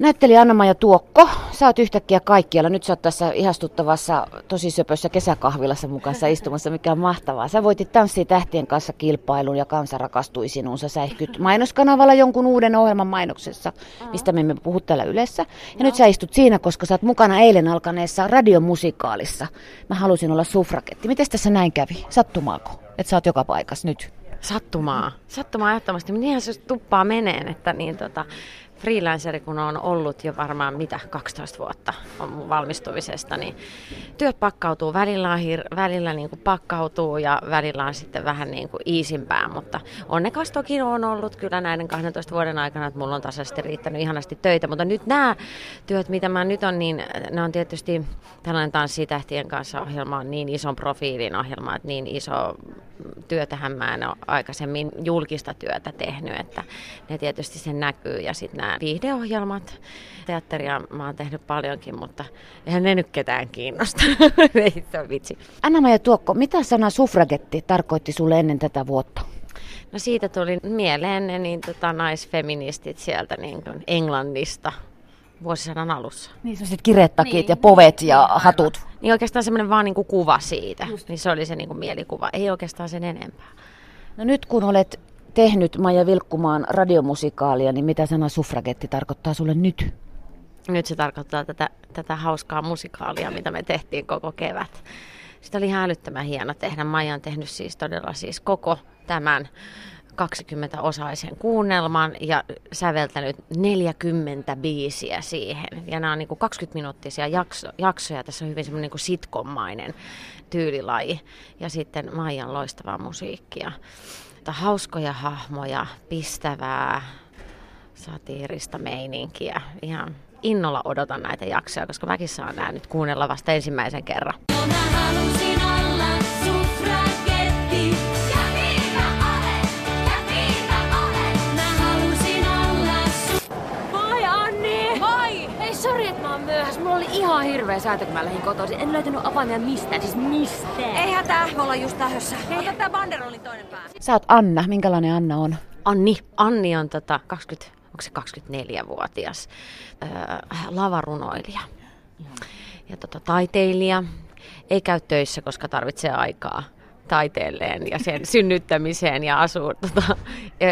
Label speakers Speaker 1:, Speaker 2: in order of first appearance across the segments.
Speaker 1: Näyttelijä Anna-Maja Tuokko, sä oot yhtäkkiä kaikkialla. Nyt sä oot tässä ihastuttavassa tosi söpössä kesäkahvilassa mukassa istumassa, mikä on mahtavaa. Sä voitit Tanssii tähtien kanssa kilpailun ja kansa rakastui sinuun. Sä säihkyt mainoskanavalla jonkun uuden ohjelman mainoksessa, mistä me emme puhu täällä yleensä. Ja nyt sä istut siinä, koska sä oot mukana eilen alkaneessa radiomusikaalissa. Mä halusin olla sufraketti. Miten tässä näin kävi? Sattumaako? Että sä oot joka paikassa nyt?
Speaker 2: Sattumaa. Sattumaa ehdottomasti. Niinhän se tuppaa meneen, että niin tota, freelanceri kun on ollut jo varmaan mitä 12 vuotta valmistumisesta, niin työt pakkautuu, välillä, hir- välillä niin kuin pakkautuu ja välillä on sitten vähän niin kuin iisimpää, mutta onnekas toki on ollut kyllä näiden 12 vuoden aikana, että mulla on tasaisesti riittänyt ihanasti töitä, mutta nyt nämä työt, mitä mä nyt on, niin ne on tietysti tällainen tanssitähtien kanssa ohjelma on niin ison profiilin ohjelma, että niin iso työtähän mä en ole aikaisemmin julkista työtä tehnyt, että ne tietysti sen näkyy ja sitten nämä viihdeohjelmat, teatteria mä oon tehnyt paljonkin, mutta eihän ne nyt ketään kiinnosta. Ei se vitsi.
Speaker 1: Anna-Maja Tuokko, mitä sana suffragetti tarkoitti sulle ennen tätä vuotta?
Speaker 2: No siitä tuli mieleen ne niin, tota, naisfeministit sieltä niin kuin Englannista vuosisadan alussa.
Speaker 1: Niin sellaiset kireettakit niin, ja povet ja niin, hatut.
Speaker 2: Niin oikeastaan semmoinen vaan niin kuin kuva siitä. Just. Niin se oli se niin kuin mielikuva, ei oikeastaan sen enempää.
Speaker 1: No nyt kun olet tehnyt Maija Vilkkumaan radiomusikaalia, niin mitä sana suffragetti tarkoittaa sulle nyt?
Speaker 2: Nyt se tarkoittaa tätä, tätä hauskaa musikaalia, mitä me tehtiin koko kevät. Sitä oli ihan älyttömän hieno tehdä. Maija on tehnyt siis todella siis koko tämän 20-osaisen kuunnelman ja säveltänyt 40 biisiä siihen. Ja nämä on niin kuin 20-minuuttisia jakso, jaksoja. Tässä on hyvin semmoinen niin sitkommainen tyylilaji. Ja sitten Maijan loistavaa musiikkia. Hauskoja hahmoja, pistävää, satiirista meininkiä. Ihan innolla odotan näitä jaksoja, koska mäkin saan nämä nyt kuunnella vasta ensimmäisen kerran.
Speaker 3: Ihan hirveä säätö, kun mä lähdin kotoisin. En löytänyt avaimia mistään, siis mistään.
Speaker 4: Ei hätää, me ollaan just lähdössä. Ota tää banderolin toinen pää.
Speaker 1: Sä oot Anna. Minkälainen Anna on?
Speaker 2: Anni. Anni on tota 20, onko se 24-vuotias öö, lavarunoilija. Ja tota, taiteilija. Ei käy töissä, koska tarvitsee aikaa taiteelleen ja sen synnyttämiseen ja asuu tota,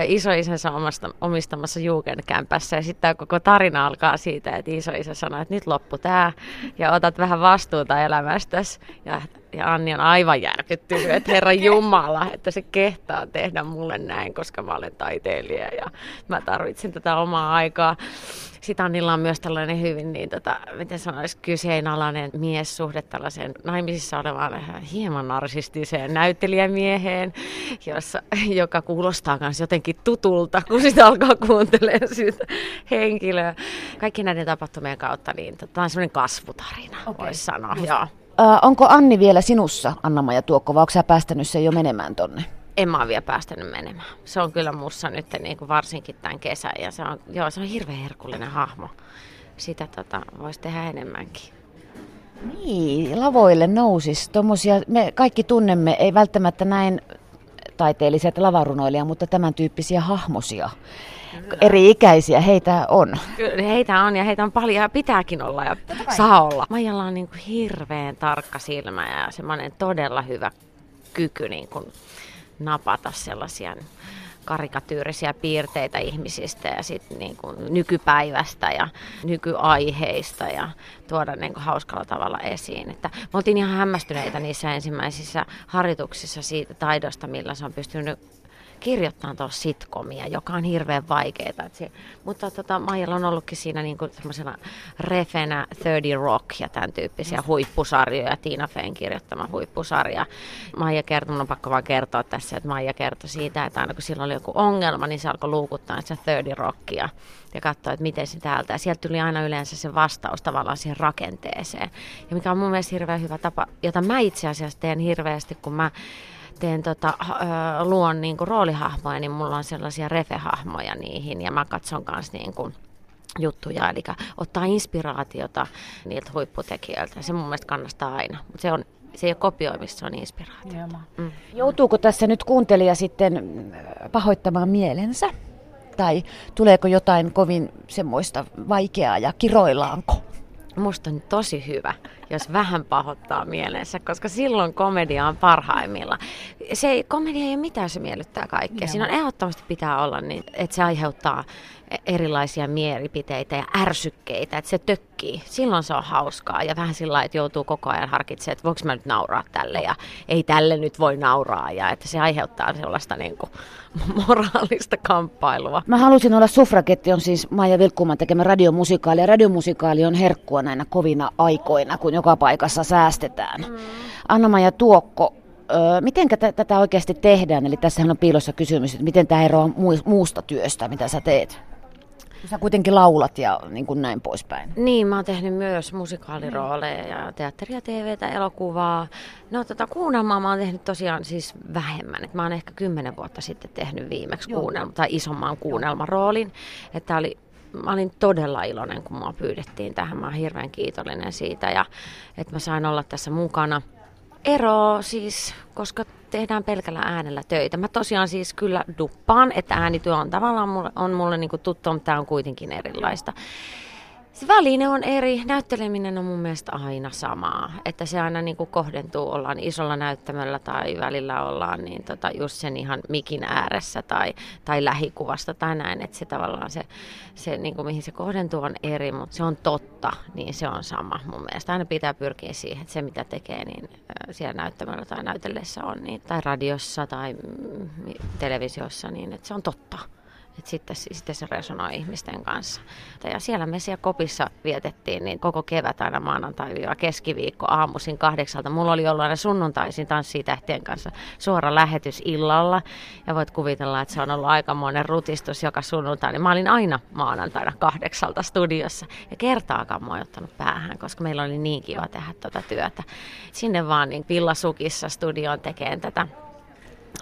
Speaker 2: isoisänsä omasta, omistamassa Jugendkämpässä. Ja sitten koko tarina alkaa siitä, että isoisä sanoo, että nyt loppu tämä ja otat vähän vastuuta elämästäsi. Ja, ja Anni on aivan järkyttynyt, että Herra Jumala, että se kehtaa tehdä mulle näin, koska mä olen taiteilija ja mä tarvitsen tätä omaa aikaa. Sitten Annilla on myös tällainen hyvin, niin tota, miten sanoisi, kyseenalainen miessuhde tällaiseen naimisissa olevaan hieman narsistiseen näyttelijämieheen, jossa, joka kuulostaa myös jotenkin tutulta, kun sitä alkaa kuuntelemaan sitä henkilöä. Kaikki näiden tapahtumien kautta, niin tota, tämä on semmoinen kasvutarina, okay. voisi sanoa. Joo.
Speaker 1: Äh, onko Anni vielä sinussa, Anna-Maja Tuokko, vai onko sä päästänyt sen jo menemään tonne?
Speaker 2: en mä ole vielä päästänyt menemään. Se on kyllä mussa nyt niin kuin varsinkin tämän kesän ja se on, joo, se on hirveän herkullinen hahmo. Sitä tota, voisi tehdä enemmänkin.
Speaker 1: Niin, lavoille nousis tommosia, me kaikki tunnemme, ei välttämättä näin taiteelliset lavarunoilija, mutta tämän tyyppisiä hahmosia. Kyllä. Eri ikäisiä heitä on.
Speaker 2: Kyllä, heitä on ja heitä on paljon ja pitääkin olla ja saa olla. Maijalla on niin kuin hirveän tarkka silmä ja semmoinen todella hyvä kyky niin kuin napata sellaisia karikatyyrisiä piirteitä ihmisistä ja sitten niin kuin nykypäivästä ja nykyaiheista ja tuoda niin kuin hauskalla tavalla esiin. Että me oltiin ihan hämmästyneitä niissä ensimmäisissä harjoituksissa siitä taidosta, millä se on pystynyt kirjoittaa tuossa sitkomia, joka on hirveän vaikeaa. mutta tota, Maijalla on ollutkin siinä niinku semmoisena refenä 30 Rock ja tämän tyyppisiä huippusarjoja, Tiina Feen kirjoittama huippusarja. Maija kertoi, mun on pakko vaan kertoa tässä, että Maija kertoi siitä, että aina kun sillä oli joku ongelma, niin se alkoi luukuttaa se 30 Rockia ja katsoa, että miten se täältä. Ja sieltä tuli aina yleensä se vastaus tavallaan siihen rakenteeseen. Ja mikä on mun mielestä hirveän hyvä tapa, jota mä itse asiassa teen hirveästi, kun mä teen tota, äh, luon niin kuin roolihahmoja, niin mulla on sellaisia refehahmoja niihin ja mä katson kanssa niin kuin juttuja, eli ottaa inspiraatiota niiltä huipputekijöiltä. Se mun mielestä kannastaa aina, mutta se on se ei ole kopioimista, se on inspiraatio.
Speaker 1: Mm. Joutuuko tässä nyt kuuntelija sitten pahoittamaan mielensä? tai tuleeko jotain kovin semmoista vaikeaa ja kiroillaanko?
Speaker 2: Musta on tosi hyvä, jos vähän pahoittaa mielensä, koska silloin komedia on parhaimmilla. Se ei, komedia ei ole mitään, se miellyttää kaikkea. Siinä on ehdottomasti pitää olla niin, että se aiheuttaa erilaisia mielipiteitä ja ärsykkeitä, että se tökkii. Silloin se on hauskaa ja vähän sillä että joutuu koko ajan harkitsemaan, että voiko mä nyt nauraa tälle ja ei tälle nyt voi nauraa ja että se aiheuttaa sellaista niin kuin moraalista kamppailua.
Speaker 1: Mä halusin olla Suffragetti on siis Maija Vilkkuman tekemä radiomusikaali ja radiomusikaali on herkkua näinä kovina aikoina, kun joka paikassa säästetään. Mm. Anna-Maija Tuokko, miten tätä oikeasti tehdään? Eli tässähän on piilossa kysymys, että miten tämä eroaa muusta työstä, mitä sä teet? Sä kuitenkin laulat ja niin kuin näin poispäin.
Speaker 2: Niin, mä oon tehnyt myös musikaalirooleja ja teatteria, TVtä, elokuvaa. No tota, kuunnelmaa mä oon tehnyt tosiaan siis vähemmän. Et mä oon ehkä kymmenen vuotta sitten tehnyt viimeksi kuunnelma, tai isomman kuunnelmaroolin. Että oli mä olin todella iloinen, kun mua pyydettiin tähän. Mä oon hirveän kiitollinen siitä ja että mä sain olla tässä mukana. Ero siis, koska tehdään pelkällä äänellä töitä. Mä tosiaan siis kyllä duppaan, että äänityö on tavallaan mulle, on mulle niin tuttu, mutta tämä on kuitenkin erilaista. Se väline on eri. Näytteleminen on mun mielestä aina samaa. Että se aina niin kuin kohdentuu, ollaan isolla näyttämöllä tai välillä ollaan niin tota, just sen ihan mikin ääressä tai, tai lähikuvasta tai näin. Että se tavallaan se, se niin kuin mihin se kohdentuu on eri, mutta se on totta, niin se on sama mun mielestä. Aina pitää pyrkiä siihen, että se mitä tekee niin siellä näyttämöllä tai näytellessä on, niin, tai radiossa tai mm, televisiossa, niin että se on totta että sitten, sitten se resonoi ihmisten kanssa. Ja siellä me siellä kopissa vietettiin niin koko kevät aina maanantai keskiviikko aamuisin kahdeksalta. Mulla oli ollut aina sunnuntaisin tanssitähtien kanssa suora lähetys illalla. Ja voit kuvitella, että se on ollut aikamoinen rutistus joka sunnuntai. Niin mä olin aina maanantaina kahdeksalta studiossa. Ja kertaakaan mä ottanut päähän, koska meillä oli niin kiva tehdä tätä työtä. Sinne vaan niin pillasukissa studioon tekemään tätä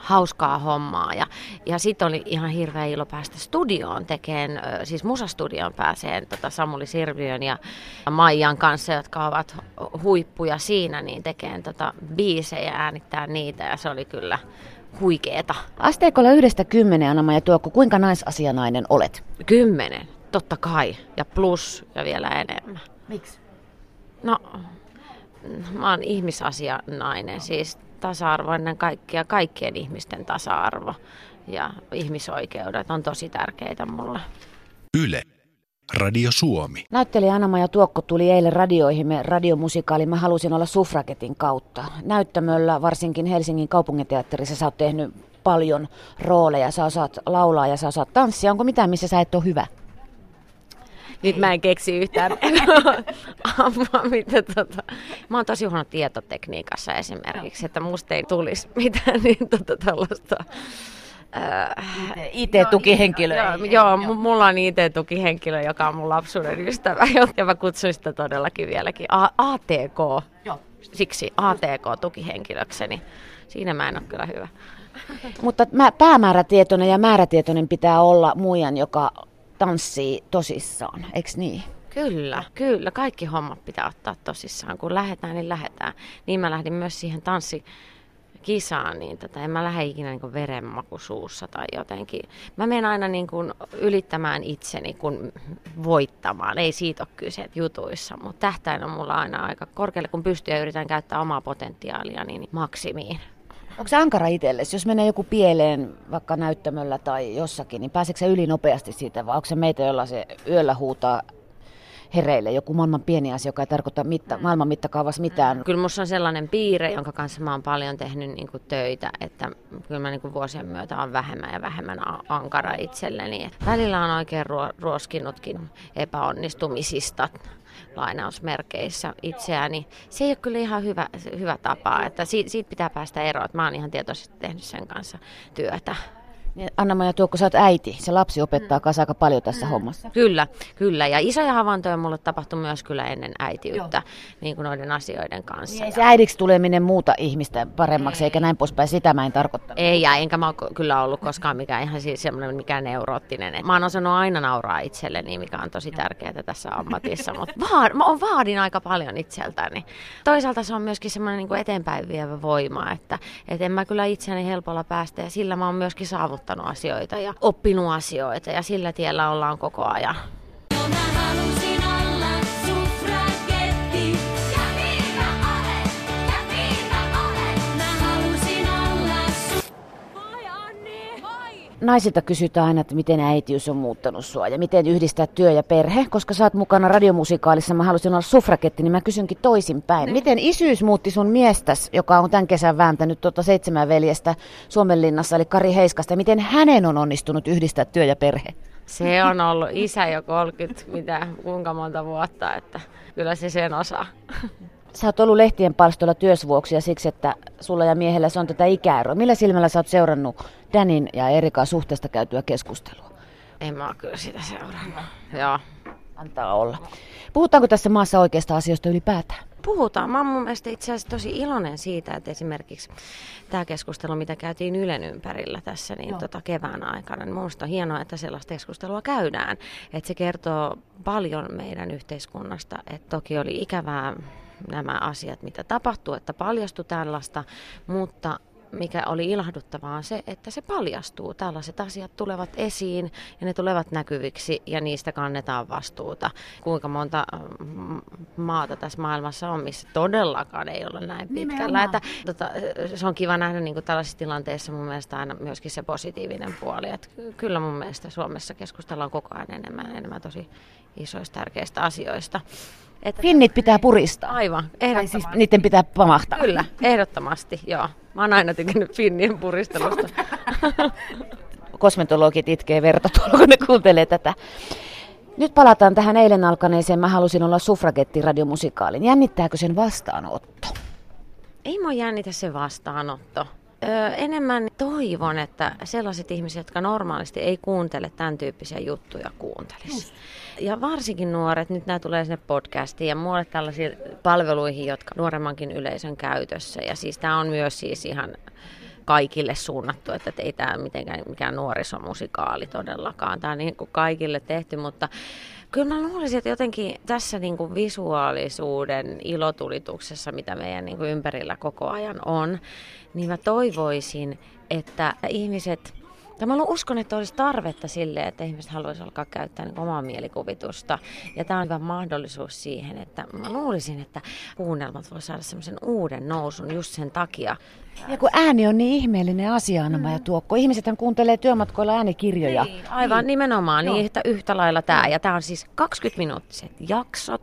Speaker 2: hauskaa hommaa. Ja, ja sitten oli ihan hirveä ilo päästä studioon tekemään, siis musastudioon pääseen tota Samuli Sirviön ja Maijan kanssa, jotka ovat huippuja siinä, niin tekemään tota biisejä äänittää niitä ja se oli kyllä huikeeta.
Speaker 1: Asteikolla yhdestä kymmenen, Anna ja Tuokko, kuinka naisasianainen olet?
Speaker 2: Kymmenen, totta kai. Ja plus ja vielä enemmän.
Speaker 1: Miksi?
Speaker 2: No, mä oon ihmisasianainen. Siis tasa-arvo ennen kaikkea, kaikkien ihmisten tasa-arvo ja ihmisoikeudet on tosi tärkeitä mulle.
Speaker 5: Yle. Radio Suomi.
Speaker 1: Näyttelijä anna ja Tuokko tuli eilen radioihimme radiomusikaali Mä halusin olla suffragetin kautta. Näyttämöllä, varsinkin Helsingin kaupunginteatterissa, sä oot tehnyt paljon rooleja. Sä osaat laulaa ja sä osaat tanssia. Onko mitään, missä sä et ole hyvä?
Speaker 2: Nyt mä en keksi yhtään ampua, mitä tota. Mä oon tosi huono tietotekniikassa esimerkiksi, että musta ei tulisi mitään niin tota tällaista
Speaker 1: IT-tukihenkilö.
Speaker 2: Joo, joo, joo, mulla on IT-tukihenkilö, joka on mun lapsuuden ystävä, ja mä kutsun sitä todellakin vieläkin A- ATK. Joo. Siksi ATK-tukihenkilökseni. Siinä mä en ole kyllä hyvä.
Speaker 1: Mutta päämäärätietoinen ja määrätietoinen pitää olla muijan, joka tanssii tosissaan, eikö niin?
Speaker 2: Kyllä, kyllä. Kaikki hommat pitää ottaa tosissaan. Kun lähdetään, niin lähdetään. Niin mä lähdin myös siihen tanssi kisaan, niin tota, en mä lähde ikinä niin verenmaku suussa tai jotenkin. Mä menen aina niin kuin ylittämään itseni kun voittamaan. Ei siitä ole kyse jutuissa, mutta tähtäin on mulla aina aika korkealle, kun pystyy ja yritän käyttää omaa potentiaalia niin maksimiin.
Speaker 1: Onko se ankara itsellesi? Jos menee joku pieleen vaikka näyttämöllä tai jossakin, niin pääseekö se yli nopeasti siitä vai onko se meitä, jolla se yöllä huutaa hereille joku maailman pieni asia, joka ei tarkoita mitta, maailman mittakaavassa mitään.
Speaker 2: Kyllä minussa on sellainen piirre, jonka kanssa mä oon paljon tehnyt niin kuin töitä, että kyllä mä niin kuin vuosien myötä on vähemmän ja vähemmän ankara itselleni. Välillä on oikein ruoskinutkin epäonnistumisista lainausmerkeissä itseäni. Se ei ole kyllä ihan hyvä, hyvä tapa, että siitä, siitä pitää päästä eroon. Mä oon ihan tietoisesti tehnyt sen kanssa työtä.
Speaker 1: Anna-Maja Tuokko, sä oot äiti. Se lapsi opettaa kanssa aika paljon tässä mm. hommassa.
Speaker 2: Kyllä, kyllä. Ja isoja havaintoja mulle tapahtui myös kyllä ennen äitiyttä niin kuin noiden asioiden kanssa.
Speaker 1: Niin, se äidiksi tuleminen muuta ihmistä paremmaksi, ei. eikä näin poispäin. Sitä mä en tarkoita.
Speaker 2: Ei, ja enkä mä ole kyllä ollut koskaan mikään ihan siis semmoinen mikään neuroottinen. Mä oon osannut aina nauraa itselleni, mikä on tosi tärkeää tässä ammatissa. Mutta vaad, mä on vaadin aika paljon itseltäni. Toisaalta se on myöskin semmoinen niin eteenpäin vievä voima, että et en mä kyllä itseäni helpolla päästä ja sillä mä oon myöskin saavuttanut kirjoittanut asioita ja oppinut asioita ja sillä tiellä ollaan koko ajan.
Speaker 1: Naisilta kysytään aina, että miten äitiys on muuttanut sua ja miten yhdistää työ ja perhe. Koska sä oot mukana radiomusikaalissa, mä halusin olla suffraketti, niin mä kysynkin toisinpäin. Miten isyys muutti sun miestäs, joka on tämän kesän vääntänyt tuota seitsemän veljestä Suomenlinnassa, eli Kari Heiskasta. Ja miten hänen on onnistunut yhdistää työ ja perhe?
Speaker 2: Se on ollut isä jo 30, mitä, kuinka monta vuotta, että kyllä se sen osaa.
Speaker 1: Sä oot ollut lehtien palstoilla työsvuoksi ja siksi, että sulla ja miehellä se on tätä ikäeroa. Millä silmällä sä oot seurannut Danin ja Erikan suhteesta käytyä keskustelua?
Speaker 2: En mä kyllä sitä seurannut. Joo.
Speaker 1: Antaa olla. Puhutaanko tässä maassa oikeista asioista ylipäätään?
Speaker 2: Puhutaan. Mä oon mun mielestä itse asiassa tosi iloinen siitä, että esimerkiksi tämä keskustelu, mitä käytiin Ylen ympärillä tässä niin tota kevään aikana, niin minusta on hienoa, että sellaista keskustelua käydään. Että se kertoo paljon meidän yhteiskunnasta. Että toki oli ikävää nämä asiat, mitä tapahtuu, että paljastui tällaista, mutta mikä oli ilahduttavaa on se, että se paljastuu. Tällaiset asiat tulevat esiin ja ne tulevat näkyviksi ja niistä kannetaan vastuuta. Kuinka monta mm, maata tässä maailmassa on, missä todellakaan ei ole näin pitkällä. Että, tota, se on kiva nähdä niin kuin tällaisissa tilanteissa mun mielestä aina myöskin se positiivinen puoli. Että kyllä mun mielestä Suomessa keskustellaan koko ajan enemmän, enemmän tosi isoista tärkeistä asioista.
Speaker 1: Että Finnit pitää puristaa.
Speaker 2: Aivan, siis ehdottomasti.
Speaker 1: siis niiden pitää pamahtaa.
Speaker 2: Kyllä, ehdottomasti, joo. Mä oon aina tykännyt Finnien puristelusta.
Speaker 1: Kosmetologit itkee verta tuolla, kun ne kuuntelee tätä. Nyt palataan tähän eilen alkaneeseen Mä halusin olla suffragetti radiomusikaalin. Jännittääkö sen vastaanotto?
Speaker 2: Ei mua jännitä se vastaanotto. Öö, enemmän toivon, että sellaiset ihmiset, jotka normaalisti ei kuuntele tämän tyyppisiä juttuja, kuuntelisi. Ja varsinkin nuoret, nyt nämä tulee sinne podcastiin ja muualle tällaisiin palveluihin, jotka nuoremmankin yleisön käytössä. Ja siis tämä on myös siis ihan kaikille suunnattu, että ei tämä mitenkään mikään nuorisomusikaali todellakaan. Tämä on niin kuin kaikille tehty, mutta kyllä mä luulisin, että jotenkin tässä niin kuin visuaalisuuden ilotulituksessa, mitä meidän niin kuin ympärillä koko ajan on, niin mä toivoisin, että ihmiset ja mä uskon, että olisi tarvetta sille, että ihmiset haluaisivat alkaa käyttää niin omaa mielikuvitusta. Ja tämä on hyvä mahdollisuus siihen, että mä luulisin, että kuunnelmat voi saada semmoisen uuden nousun just sen takia.
Speaker 1: Ja kun ääni on niin ihmeellinen asia, Anna ja Tuokko. Ihmisethän kuuntelee työmatkoilla äänikirjoja.
Speaker 2: Niin, aivan niin. nimenomaan, niin yhtä, yhtä lailla tämä. Ja tämä on siis 20-minuuttiset jaksot,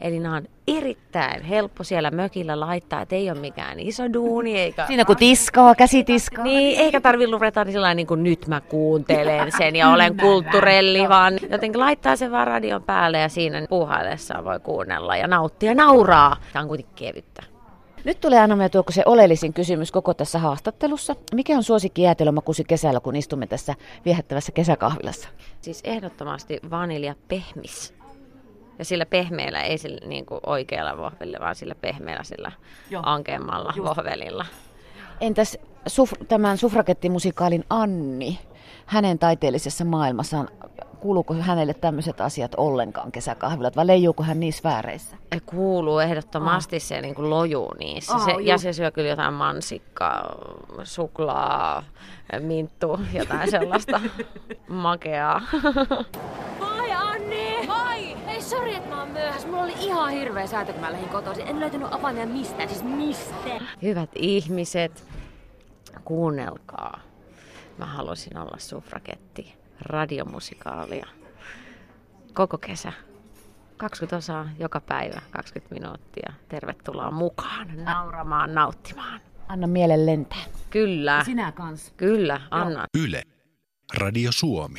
Speaker 2: eli nämä on erittäin helppo siellä mökillä laittaa, että ei ole mikään iso duuni. Eikä...
Speaker 1: Siinä kun tiskaa, käsitiskaa.
Speaker 2: Niin, eikä tarvitse ruveta niin sellainen niin kuin nyt mä kuuntelen sen ja olen kulttuurelli, vaan jotenkin laittaa sen vaan radion päälle ja siinä puuhaillessa voi kuunnella ja nauttia ja nauraa. Tämä on kuitenkin kevyttä.
Speaker 1: Nyt tulee anna tuoko se oleellisin kysymys koko tässä haastattelussa. Mikä on suosikki jäätelömakusi kesällä, kun istumme tässä viehättävässä kesäkahvilassa?
Speaker 2: Siis ehdottomasti vanilja pehmis. Ja sillä pehmeällä, ei sillä niin kuin oikealla vohvelilla, vaan sillä pehmeällä, sillä Joo. ankeammalla Just. vohvelilla.
Speaker 1: Entäs suf- tämän sufrakettimusikaalin Anni, hänen taiteellisessa maailmassaan, kuuluuko hänelle tämmöiset asiat ollenkaan kesäkahvilat vai leijuuko hän niissä vääreissä?
Speaker 2: Kuuluu ehdottomasti oh. se niin kuin lojuu niissä. Oh, se, ja se syö kyllä jotain mansikkaa, suklaa, minttu, jotain sellaista makeaa.
Speaker 3: Moi Anni! Moi! Hei, sori, että mä oon myöhässä. Mulla oli ihan hirveä säätö, kun mä lähdin kotoisin. En löytänyt avaimia mistään, siis mistä?
Speaker 2: Hyvät ihmiset, kuunnelkaa. Mä haluaisin olla suffragetti radiomusikaalia koko kesä. 20 osaa joka päivä, 20 minuuttia. Tervetuloa mukaan nauramaan, nauttimaan.
Speaker 1: Anna mielen lentää.
Speaker 2: Kyllä.
Speaker 1: Sinä kans.
Speaker 2: Kyllä, anna.
Speaker 5: Yle. Radio Suomi.